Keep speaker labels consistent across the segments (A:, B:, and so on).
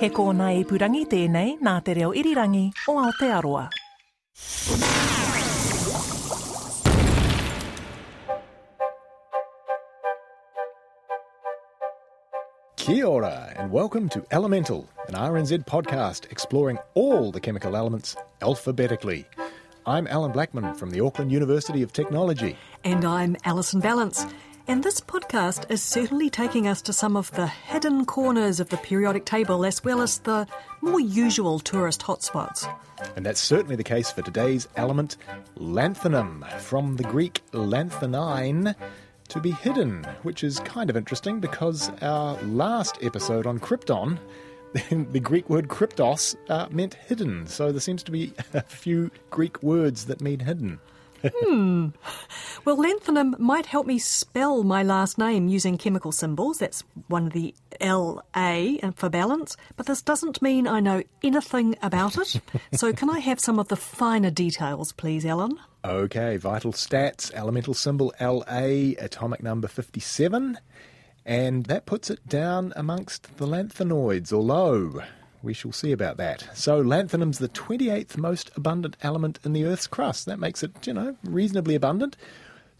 A: He kōna ipurangi tēnei nā te reo irirangi o Aotearoa.
B: Kia ora, and welcome to Elemental, an RNZ podcast exploring all the chemical elements alphabetically. I'm Allan Blackman from the Auckland University of Technology.
C: And I'm Alison Ballance. And this podcast is certainly taking us to some of the hidden corners of the periodic table as well as the more usual tourist hotspots.
B: And that's certainly the case for today's element, lanthanum, from the Greek lanthanein, to be hidden, which is kind of interesting because our last episode on Krypton, the Greek word kryptos uh, meant hidden. So there seems to be a few Greek words that mean hidden.
C: hmm. Well, lanthanum might help me spell my last name using chemical symbols. That's one of the L A for Ballance. But this doesn't mean I know anything about it. so, can I have some of the finer details, please, Allan?
B: Okay, vital stats, elemental symbol La, atomic number 57. And that puts it down amongst the lanthanoids, although we shall see about that. So, lanthanum's the 28th most abundant element in the Earth's crust. That makes it, you know, reasonably abundant.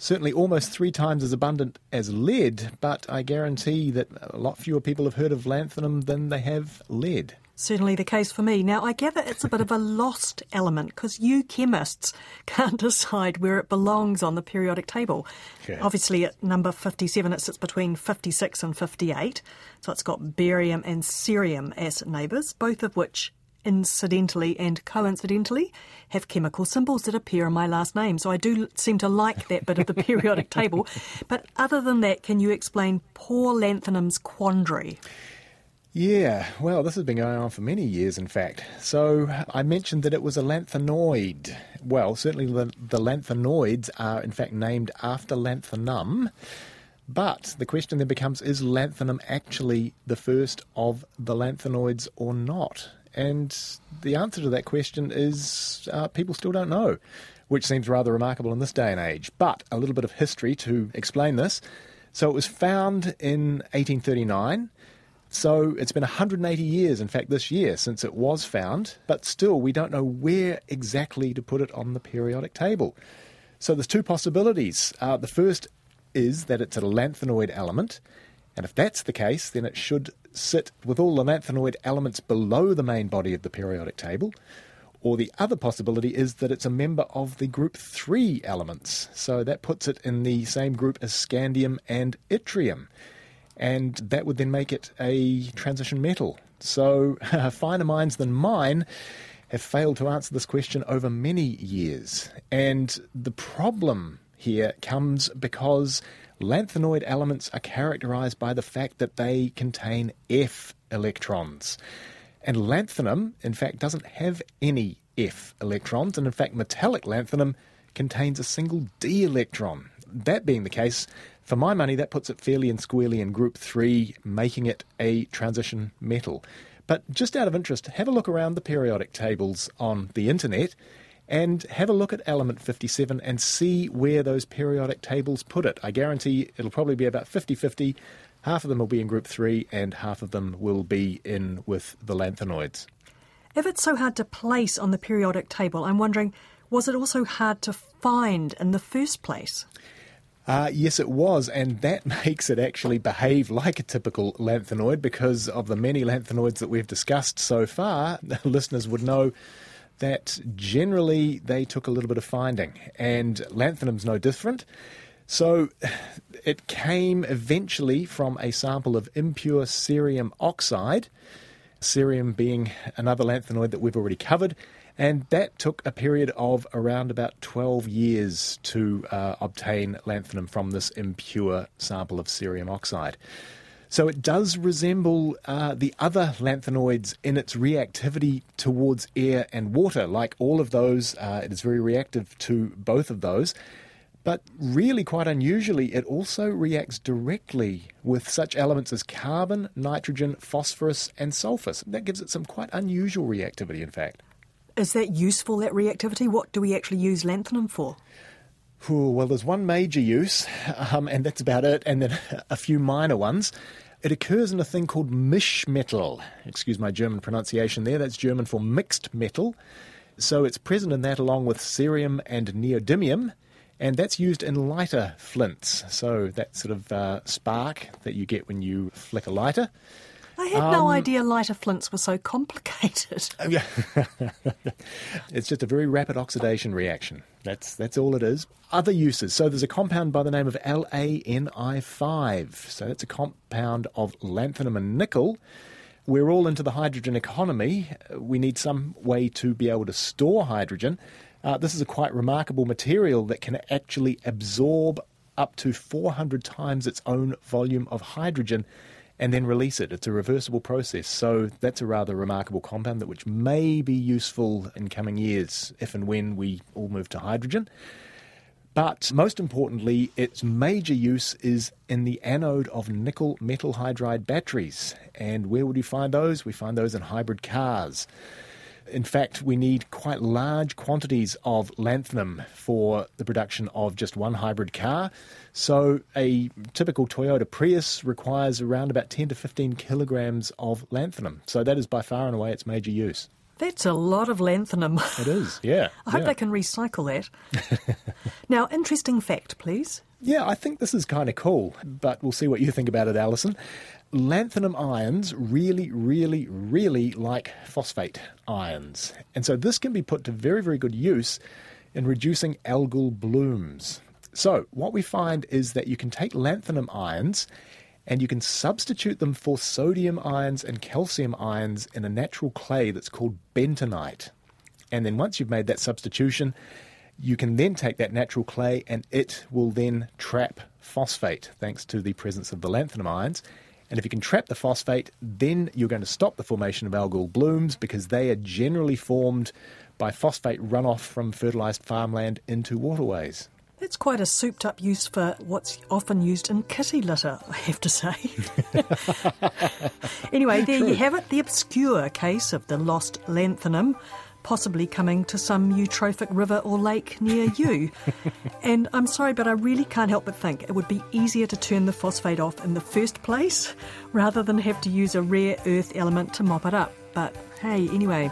B: Certainly almost three times as abundant as lead, but I guarantee that a lot fewer people have heard of lanthanum than they have lead.
C: Certainly the case for me. Now, I gather it's a bit of a lost element because you chemists can't decide where it belongs on the periodic table.
B: Okay.
C: Obviously, at number 57, it sits between 56 and 58. So it's got barium and cerium as neighbours, both of which incidentally and coincidentally have chemical symbols that appear in my last name. So I do seem to like that bit of the periodic table. But other than that, can you explain poor lanthanum's quandary?
B: Yeah, well, this has been going on for many years, in fact. So I mentioned that it was a lanthanoid. Well, certainly the, the lanthanoids are, in fact, named after lanthanum. But the question then becomes is lanthanum actually the first of the lanthanoids or not? And the answer to that question is uh, people still don't know, which seems rather remarkable in this day and age. But a little bit of history to explain this. So it was found in 1839 so it's been 180 years, in fact, this year since it was found, but still we don't know where exactly to put it on the periodic table. So there's two possibilities. Uh, the first is that it's a lanthanoid element, and if that's the case, then it should sit with all the lanthanoid elements below the main body of the periodic table. Or the other possibility is that it's a member of the group 3 elements. So that puts it in the same group as scandium and yttrium and that would then make it a transition metal. So, finer minds than mine have failed to answer this question over many years. And the problem here comes because lanthanoid elements are characterized by the fact that they contain F electrons. And lanthanum, in fact, doesn't have any F electrons, and in fact, metallic lanthanum contains a single D electron. That being the case, for my money, that puts it fairly and squarely in group three, making it a transition metal. But just out of interest, have a look around the periodic tables on the internet and have a look at element 57 and see where those periodic tables put it. I guarantee it'll probably be about 50 50. Half of them will be in group three, and half of them will be in with the lanthanoids.
C: If it's so hard to place on the periodic table, I'm wondering was it also hard to find in the first place?
B: Uh, yes, it was, and that makes it actually behave like a typical lanthanoid because of the many lanthanoids that we've discussed so far. Listeners would know that generally they took a little bit of finding, and lanthanum's no different. So it came eventually from a sample of impure cerium oxide, cerium being another lanthanoid that we've already covered. And that took a period of around about 12 years to uh, obtain lanthanum from this impure sample of cerium oxide. So it does resemble uh, the other lanthanoids in its reactivity towards air and water. Like all of those, uh, it is very reactive to both of those. But really, quite unusually, it also reacts directly with such elements as carbon, nitrogen, phosphorus, and sulfur. That gives it some quite unusual reactivity, in fact.
C: Is that useful, that reactivity? What do we actually use lanthanum for?
B: Ooh, well, there's one major use, um, and that's about it, and then a few minor ones. It occurs in a thing called Mischmetal. Excuse my German pronunciation there. That's German for mixed metal. So it's present in that along with cerium and neodymium, and that's used in lighter flints. So that sort of uh, spark that you get when you flick a lighter.
C: I had um, no idea lighter flints were so complicated.
B: it's just a very rapid oxidation reaction. That's that's all it is. Other uses. So there's a compound by the name of LANI5. So that's a compound of lanthanum and nickel. We're all into the hydrogen economy. We need some way to be able to store hydrogen. Uh, this is a quite remarkable material that can actually absorb up to 400 times its own volume of hydrogen and then release it. It's a reversible process. So that's a rather remarkable compound that which may be useful in coming years if and when we all move to hydrogen. But most importantly, its major use is in the anode of nickel metal hydride batteries. And where would we find those? We find those in hybrid cars. In fact, we need quite large quantities of lanthanum for the production of just one hybrid car. So, a typical Toyota Prius requires around about 10 to 15 kilograms of lanthanum. So, that is by far and away its major use.
C: That's a lot of lanthanum.
B: It is, yeah.
C: I hope
B: yeah.
C: they can recycle that. now, interesting fact, please.
B: Yeah, I think this is kind of cool, but we'll see what you think about it, Alison lanthanum ions really, really, really like phosphate ions. And so this can be put to very, very good use in reducing algal blooms. So, what we find is that you can take lanthanum ions and you can substitute them for sodium ions and calcium ions in a natural clay that's called bentonite. And then once you've made that substitution, you can then take that natural clay and it will then trap phosphate thanks to the presence of the lanthanum ions. And if you can trap the phosphate, then you're going to stop the formation of algal blooms because they are generally formed by phosphate runoff from fertilised farmland into waterways.
C: That's quite a souped up use for what's often used in kitty litter, I have to say. anyway, there True. you have it the obscure case of the lost lanthanum possibly coming to some eutrophic river or lake near you. and I'm sorry, but I really can't help but think it would be easier to turn the phosphate off in the first place rather than have to use a rare earth element to mop it up. But hey, anyway,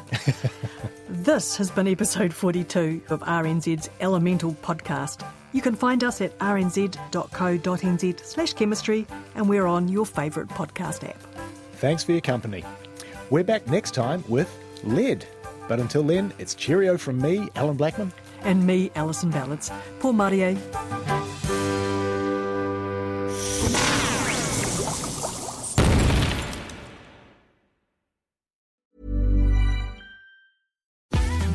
C: this has been episode 42 of RNZ's Elemental Podcast. You can find us at rnz.co.nz slash chemistry, and we're on your favourite podcast app.
B: Thanks for your company. We're back next time with lead. But until then, it's cheerio from me, Allan Blackman.
C: And me, Alison Ballance. Pō mārie.